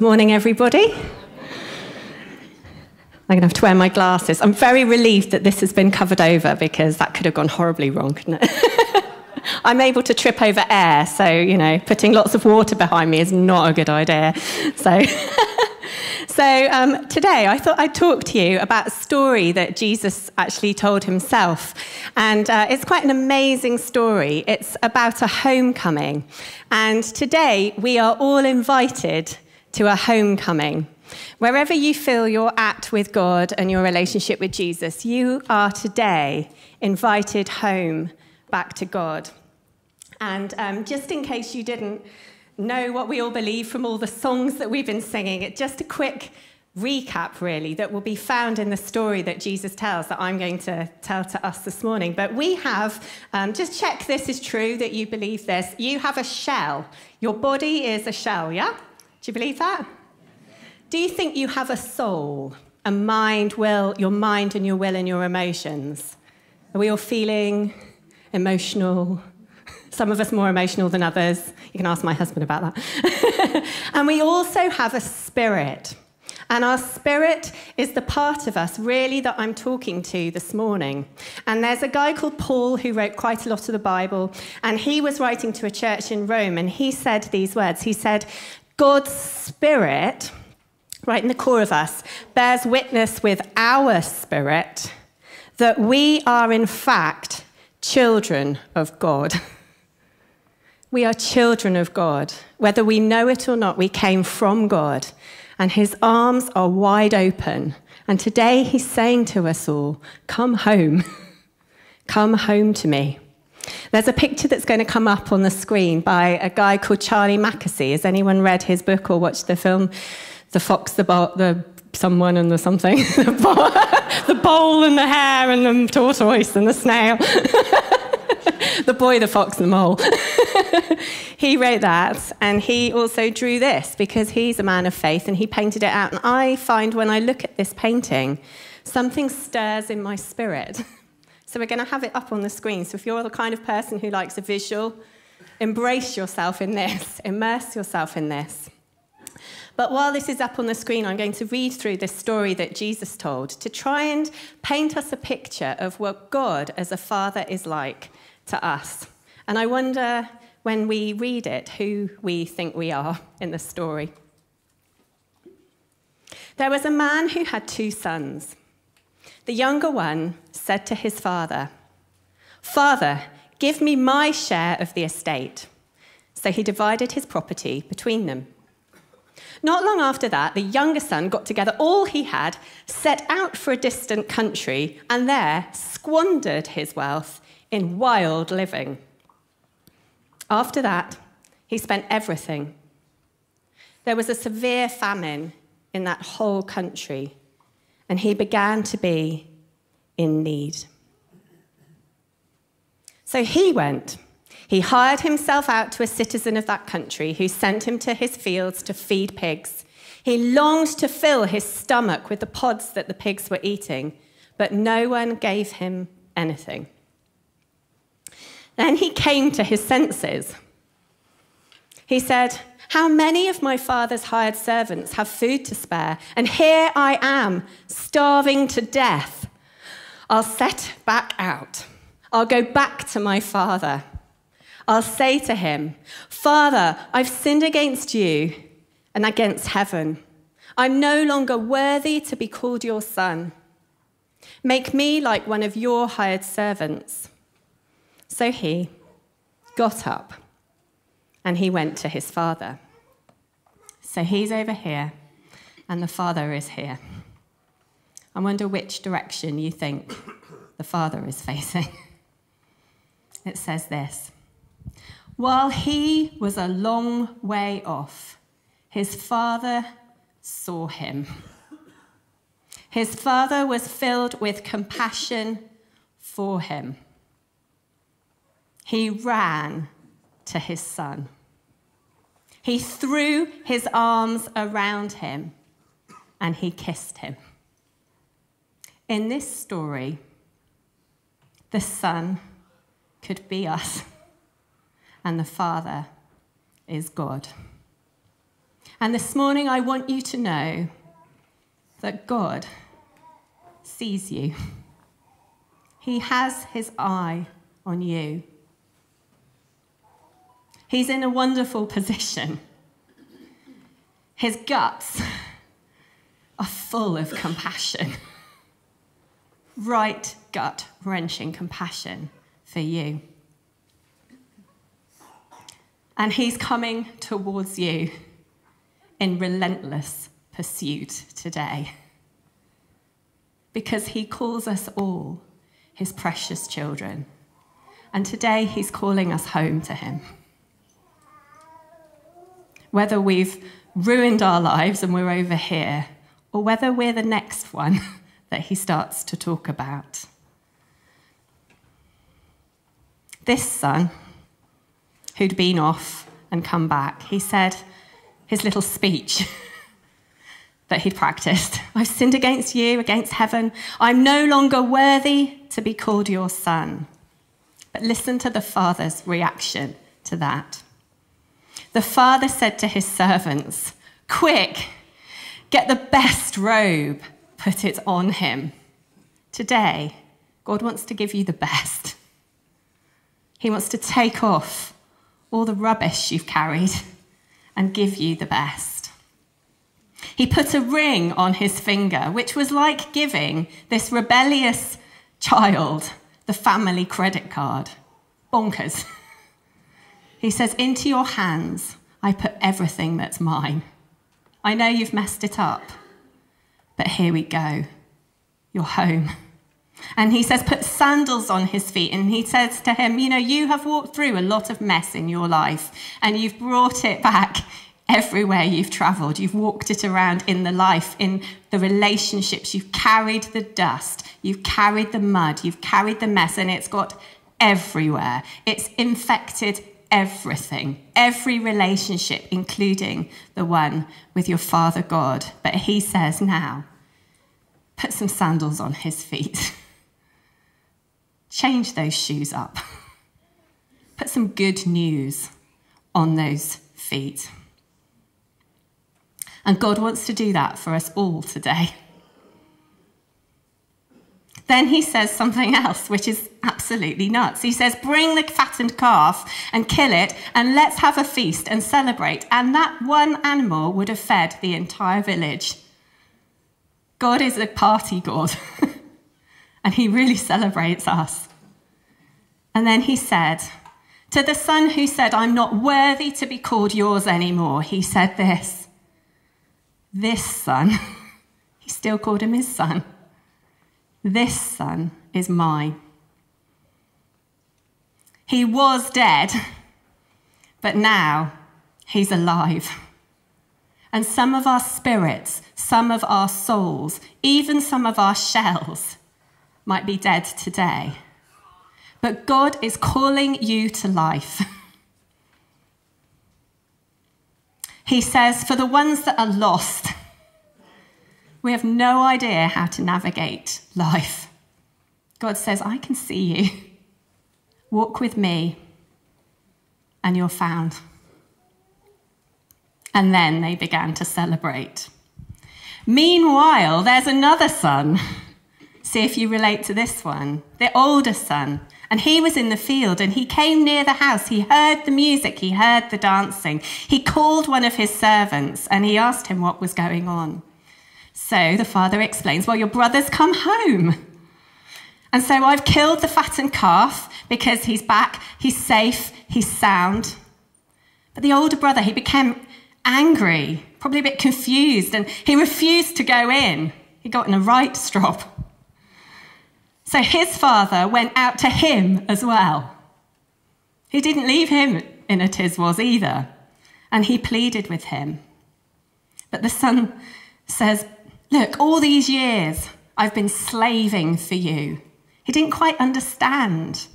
Morning, everybody. I'm going to have to wear my glasses. I'm very relieved that this has been covered over because that could have gone horribly wrong, couldn't it? I'm able to trip over air, so, you know, putting lots of water behind me is not a good idea. So. So, um, today I thought I'd talk to you about a story that Jesus actually told himself. And uh, it's quite an amazing story. It's about a homecoming. And today we are all invited to a homecoming. Wherever you feel you're at with God and your relationship with Jesus, you are today invited home back to God. And um, just in case you didn't know what we all believe from all the songs that we've been singing. Just a quick recap, really, that will be found in the story that Jesus tells that I'm going to tell to us this morning. But we have, um, just check this is true, that you believe this. You have a shell. Your body is a shell, yeah? Do you believe that? Do you think you have a soul, a mind, will, your mind and your will and your emotions? Are we all feeling emotional, some of us more emotional than others. You can ask my husband about that. and we also have a spirit. And our spirit is the part of us, really, that I'm talking to this morning. And there's a guy called Paul who wrote quite a lot of the Bible. And he was writing to a church in Rome. And he said these words He said, God's spirit, right in the core of us, bears witness with our spirit that we are, in fact, children of God. We are children of God. Whether we know it or not, we came from God, and his arms are wide open. And today he's saying to us all, Come home. come home to me. There's a picture that's going to come up on the screen by a guy called Charlie Mackesy. Has anyone read his book or watched the film? The Fox, the, bo- the someone and the something, the bowl and the hare and the tortoise and the snail. the boy, the fox, and the mole. he wrote that, and he also drew this because he's a man of faith and he painted it out. And I find when I look at this painting, something stirs in my spirit. So we're going to have it up on the screen. So if you're the kind of person who likes a visual, embrace yourself in this, immerse yourself in this. But while this is up on the screen, I'm going to read through this story that Jesus told to try and paint us a picture of what God as a father is like to us. And I wonder when we read it who we think we are in the story. There was a man who had two sons. The younger one said to his father, Father, give me my share of the estate. So he divided his property between them. Not long after that, the younger son got together all he had, set out for a distant country, and there squandered his wealth in wild living. After that, he spent everything. There was a severe famine in that whole country, and he began to be in need. So he went. He hired himself out to a citizen of that country who sent him to his fields to feed pigs. He longed to fill his stomach with the pods that the pigs were eating, but no one gave him anything. Then he came to his senses. He said, How many of my father's hired servants have food to spare? And here I am, starving to death. I'll set back out. I'll go back to my father. I'll say to him, Father, I've sinned against you and against heaven. I'm no longer worthy to be called your son. Make me like one of your hired servants. So he got up and he went to his father. So he's over here and the father is here. I wonder which direction you think the father is facing. It says this While he was a long way off, his father saw him. His father was filled with compassion for him he ran to his son. He threw his arms around him and he kissed him. In this story, the son could be us, and the father is God. And this morning, I want you to know that God sees you. He has his eye on you. He's in a wonderful position. His guts are full of compassion. Right gut wrenching compassion for you. And he's coming towards you in relentless pursuit today. Because he calls us all his precious children. And today he's calling us home to him. Whether we've ruined our lives and we're over here, or whether we're the next one that he starts to talk about. This son, who'd been off and come back, he said his little speech that he'd practiced I've sinned against you, against heaven. I'm no longer worthy to be called your son. But listen to the father's reaction to that. The father said to his servants, Quick, get the best robe, put it on him. Today, God wants to give you the best. He wants to take off all the rubbish you've carried and give you the best. He put a ring on his finger, which was like giving this rebellious child the family credit card. Bonkers. He says, Into your hands I put everything that's mine. I know you've messed it up, but here we go. You're home. And he says, put sandals on his feet. And he says to him, You know, you have walked through a lot of mess in your life, and you've brought it back everywhere you've traveled. You've walked it around in the life, in the relationships. You've carried the dust, you've carried the mud, you've carried the mess, and it's got everywhere. It's infected everything, every relationship, including the one with your Father God. But he says now, put some sandals on his feet. Change those shoes up. Put some good news on those feet. And God wants to do that for us all today. Then he says something else, which is absolutely nuts. He says, Bring the fattened calf and kill it, and let's have a feast and celebrate. And that one animal would have fed the entire village. God is a party God, and he really celebrates us. And then he said, To the son who said, I'm not worthy to be called yours anymore, he said this This son, he still called him his son this son is mine. He was dead, but now he's alive. And some of our spirits, some of our souls, even some of our shells might be dead today. But God is calling you to life. He says, For the ones that are lost, we have no idea how to navigate life. God says, I can see you. Walk with me, and you're found. And then they began to celebrate. Meanwhile, there's another son. See if you relate to this one. The older son. And he was in the field and he came near the house. He heard the music, he heard the dancing. He called one of his servants and he asked him what was going on. So the father explains, Well, your brother's come home. And so I've killed the fattened calf because he's back, he's safe, he's sound. But the older brother, he became angry, probably a bit confused, and he refused to go in. He got in a right strop. So his father went out to him as well. He didn't leave him in a Tiswas either, and he pleaded with him. But the son says, Look, all these years I've been slaving for you. He didn't quite understand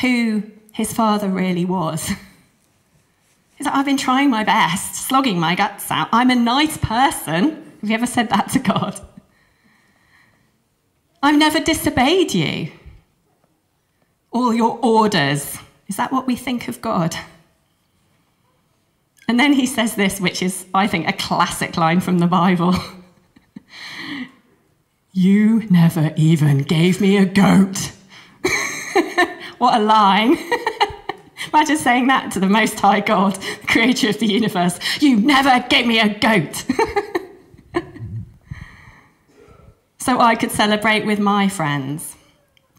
who his father really was. He's like, I've been trying my best, slogging my guts out. I'm a nice person. Have you ever said that to God? I've never disobeyed you. All your orders. Is that what we think of God? And then he says this, which is, I think, a classic line from the Bible. you never even gave me a goat. what a line. Imagine saying that to the Most High God, the creator of the universe. You never gave me a goat. so I could celebrate with my friends.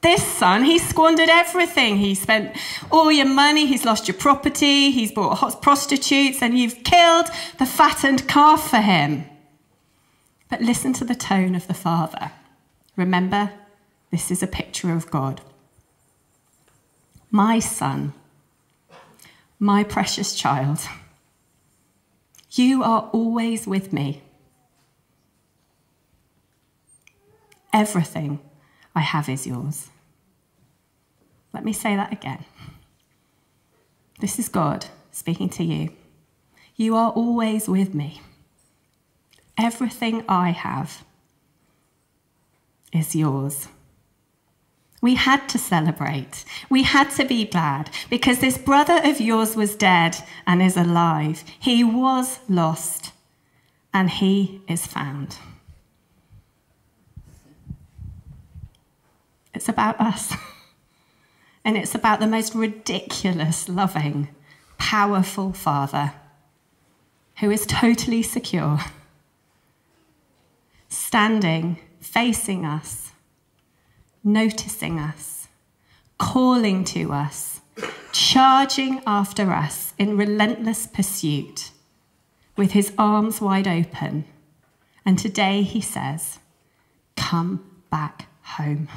This son, he squandered everything. He spent all your money, he's lost your property, he's bought hot prostitutes, and you've killed the fattened calf for him. But listen to the tone of the father. Remember, this is a picture of God. My son, my precious child, you are always with me. Everything I have is yours. Let me say that again. This is God speaking to you. You are always with me. Everything I have is yours. We had to celebrate. We had to be glad because this brother of yours was dead and is alive. He was lost and he is found. It's about us. and it's about the most ridiculous, loving, powerful Father who is totally secure, standing, facing us, noticing us, calling to us, charging after us in relentless pursuit with his arms wide open. And today he says, Come back home.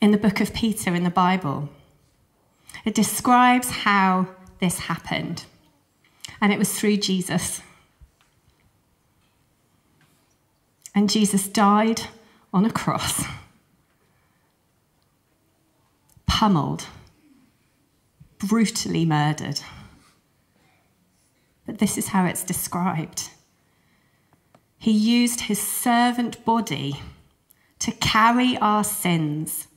in the book of Peter in the Bible. It describes how this happened, and it was through Jesus. And Jesus died on a cross, pummeled, brutally murdered. But this is how it's described. He used his servant body to carry our sins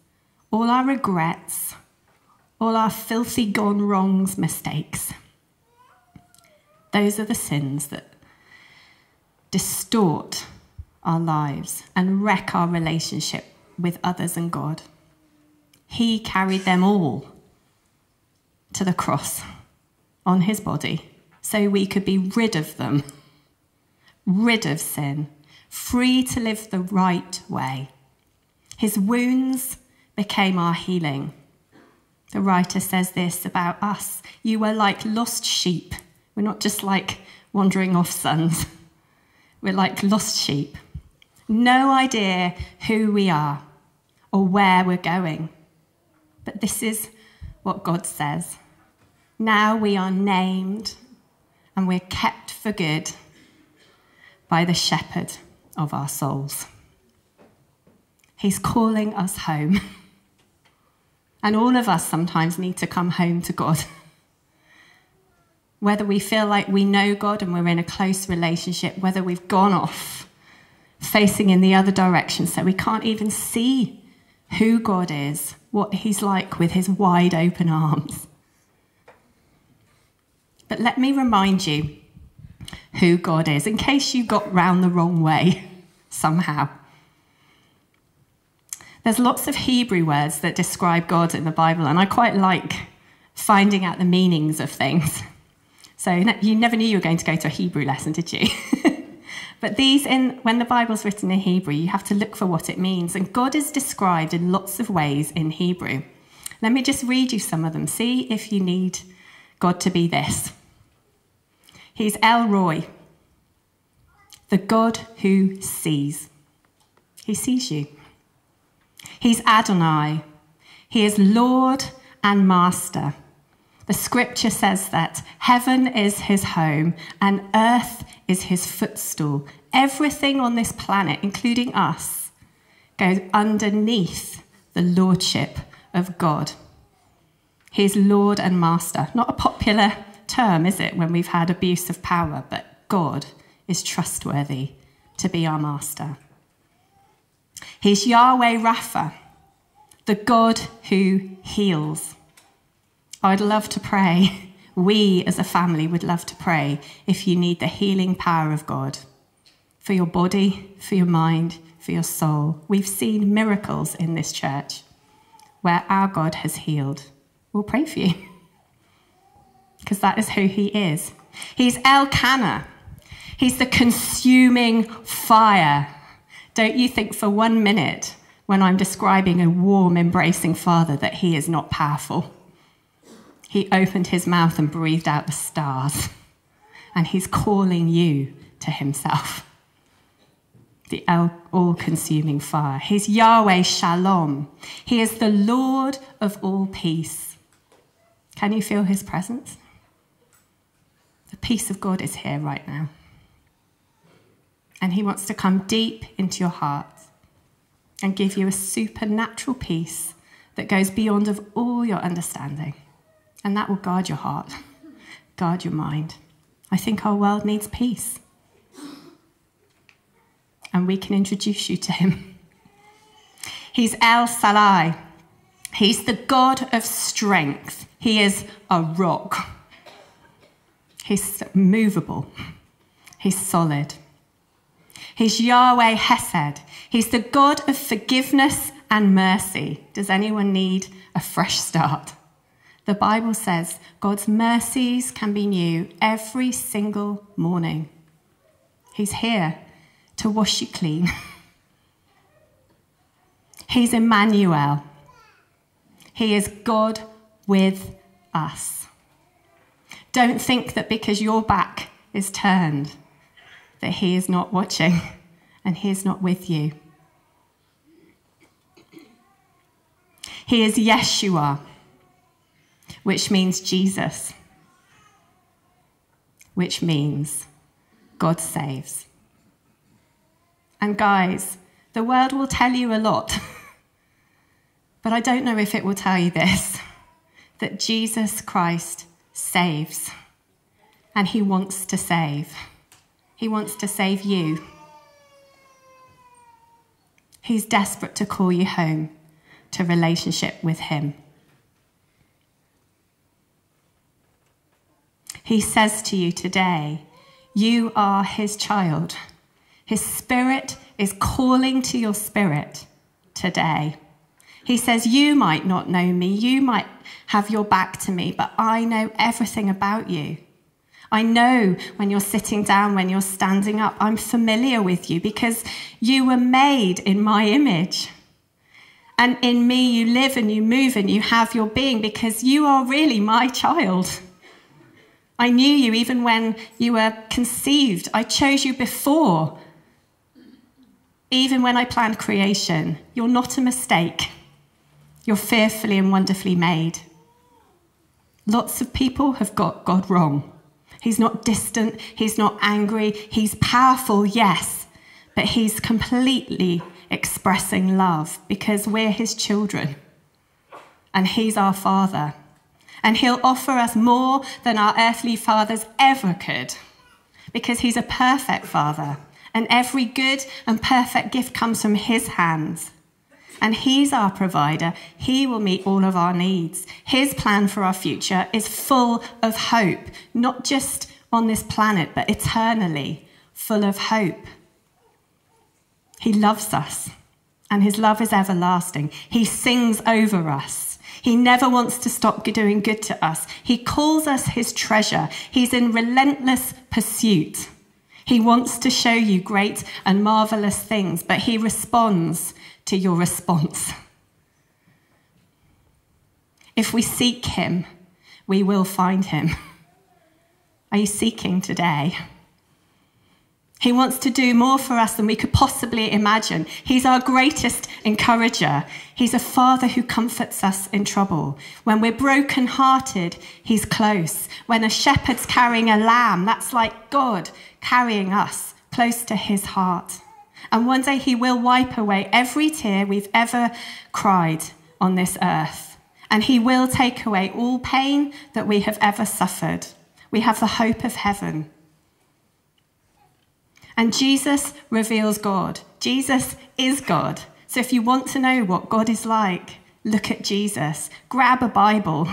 all our regrets, all our filthy gone wrongs, mistakes. Those are the sins that distort our lives and wreck our relationship with others and God. He carried them all to the cross on his body so we could be rid of them, rid of sin, free to live the right way. His wounds became our healing. The writer says this about us You were like lost sheep. We're not just like wandering off sons, we're like lost sheep. No idea who we are or where we're going. But this is what God says. Now we are named and we're kept for good by the shepherd of our souls. He's calling us home. And all of us sometimes need to come home to God. whether we feel like we know God and we're in a close relationship, whether we've gone off facing in the other direction so we can't even see who God is, what He's like with His wide open arms. But let me remind you who God is, in case you got round the wrong way somehow. There's lots of Hebrew words that describe God in the Bible, and I quite like finding out the meanings of things. So you never knew you were going to go to a Hebrew lesson, did you? but these, in, when the Bible's written in Hebrew, you have to look for what it means. And God is described in lots of ways in Hebrew. Let me just read you some of them. See if you need God to be this. He's El Roi, the God who sees. He sees you. He's Adonai. He is Lord and Master. The scripture says that heaven is his home and earth is his footstool. Everything on this planet, including us, goes underneath the lordship of God. He is Lord and Master. Not a popular term, is it, when we've had abuse of power, but God is trustworthy to be our Master. He's Yahweh Rapha, the God who heals. I'd love to pray. We as a family would love to pray if you need the healing power of God for your body, for your mind, for your soul. We've seen miracles in this church where our God has healed. We'll pray for you because that is who He is. He's Elkanah, He's the consuming fire. Don't you think for one minute when I'm describing a warm, embracing father that he is not powerful. He opened his mouth and breathed out the stars, and he's calling you to himself. The all consuming fire. He's Yahweh Shalom. He is the Lord of all peace. Can you feel his presence? The peace of God is here right now. And he wants to come deep into your heart and give you a supernatural peace that goes beyond of all your understanding. And that will guard your heart, guard your mind. I think our world needs peace. And we can introduce you to him. He's El Salai. He's the God of strength. He is a rock. He's movable. He's solid. He's Yahweh Hesed. He's the God of forgiveness and mercy. Does anyone need a fresh start? The Bible says God's mercies can be new every single morning. He's here to wash you clean. He's Emmanuel. He is God with us. Don't think that because your back is turned, that He is not watching and He is not with you. He is Yeshua, which means Jesus, which means God saves. And guys, the world will tell you a lot, but I don't know if it will tell you this that Jesus Christ saves, and He wants to save. He wants to save you. He's desperate to call you home to relationship with Him. He says to you today, You are His child. His Spirit is calling to your spirit today. He says, You might not know me, you might have your back to me, but I know everything about you. I know when you're sitting down, when you're standing up. I'm familiar with you because you were made in my image. And in me, you live and you move and you have your being because you are really my child. I knew you even when you were conceived. I chose you before. Even when I planned creation, you're not a mistake. You're fearfully and wonderfully made. Lots of people have got God wrong. He's not distant, he's not angry, he's powerful, yes, but he's completely expressing love because we're his children and he's our father. And he'll offer us more than our earthly fathers ever could because he's a perfect father. And every good and perfect gift comes from his hands and He's our provider. He will meet all of our needs. His plan for our future is full of hope, not just on this planet, but eternally, full of hope. He loves us, and His love is everlasting. He sings over us. He never wants to stop doing good to us. He calls us His treasure. He's in relentless pursuit. He wants to show you great and marvelous things, but He responds to your response. If we seek him, we will find him. Are you seeking today? He wants to do more for us than we could possibly imagine. He's our greatest encourager. He's a father who comforts us in trouble. When we're broken-hearted, he's close. When a shepherd's carrying a lamb, that's like God carrying us close to his heart. And one day he will wipe away every tear we've ever cried on this earth. And he will take away all pain that we have ever suffered. We have the hope of heaven. And Jesus reveals God. Jesus is God. So if you want to know what God is like, look at Jesus, grab a Bible.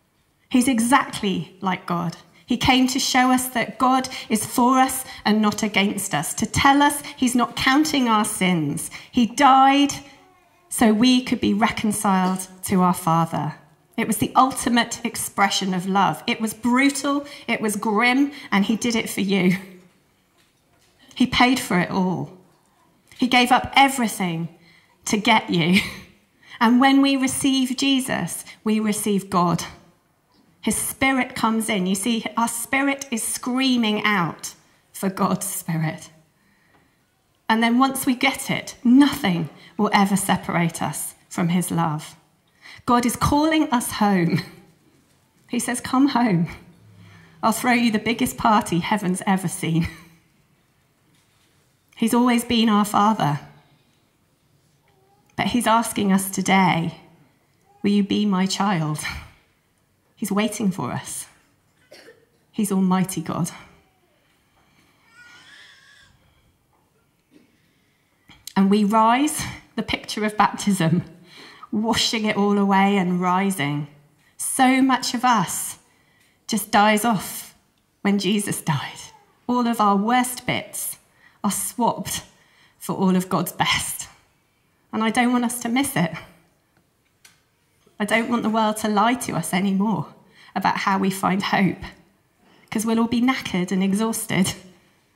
He's exactly like God. He came to show us that God is for us and not against us, to tell us He's not counting our sins. He died so we could be reconciled to our Father. It was the ultimate expression of love. It was brutal, it was grim, and He did it for you. He paid for it all. He gave up everything to get you. And when we receive Jesus, we receive God. His spirit comes in. You see, our spirit is screaming out for God's spirit. And then once we get it, nothing will ever separate us from his love. God is calling us home. He says, Come home. I'll throw you the biggest party heaven's ever seen. He's always been our Father. But He's asking us today, Will you be my child? He's waiting for us. He's Almighty God. And we rise, the picture of baptism, washing it all away and rising. So much of us just dies off when Jesus died. All of our worst bits are swapped for all of God's best. And I don't want us to miss it. I don't want the world to lie to us anymore about how we find hope, because we'll all be knackered and exhausted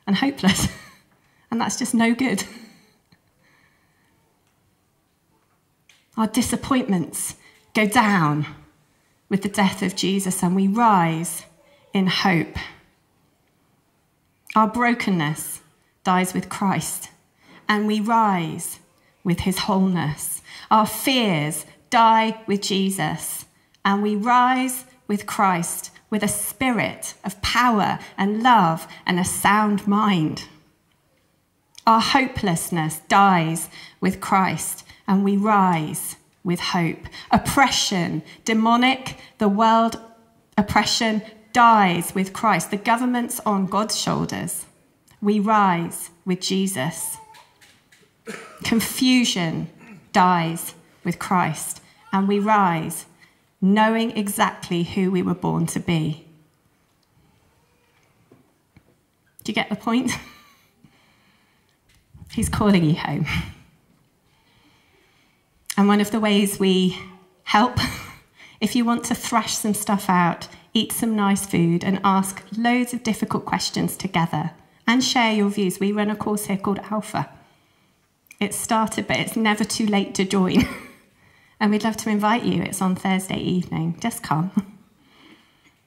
and hopeless, and that's just no good. Our disappointments go down with the death of Jesus, and we rise in hope. Our brokenness dies with Christ, and we rise with his wholeness. Our fears die with Jesus, and we rise with Christ with a spirit of power and love and a sound mind. Our hopelessness dies with Christ, and we rise with hope. Oppression, demonic, the world oppression dies with Christ. The government's on God's shoulders. We rise with Jesus. Confusion dies with Christ, and we rise knowing exactly who we were born to be. Do you get the point? He's calling you home. And one of the ways we help, if you want to thrash some stuff out, eat some nice food, and ask loads of difficult questions together and share your views, we run a course here called Alpha. It's started, but it's never too late to join. and we'd love to invite you. It's on Thursday evening. Just come.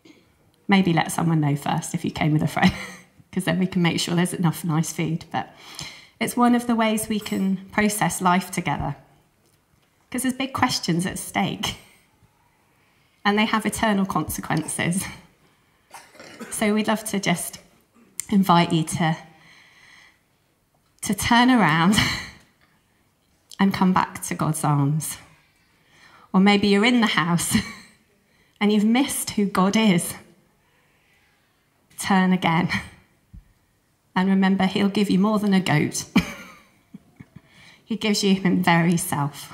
Maybe let someone know first if you came with a friend, because then we can make sure there's enough nice food. But it's one of the ways we can process life together, because there's big questions at stake, and they have eternal consequences. So we'd love to just invite you to, to turn around and come back to God's arms. Or maybe you're in the house and you've missed who God is. Turn again. And remember, He'll give you more than a goat, He gives you Him very self.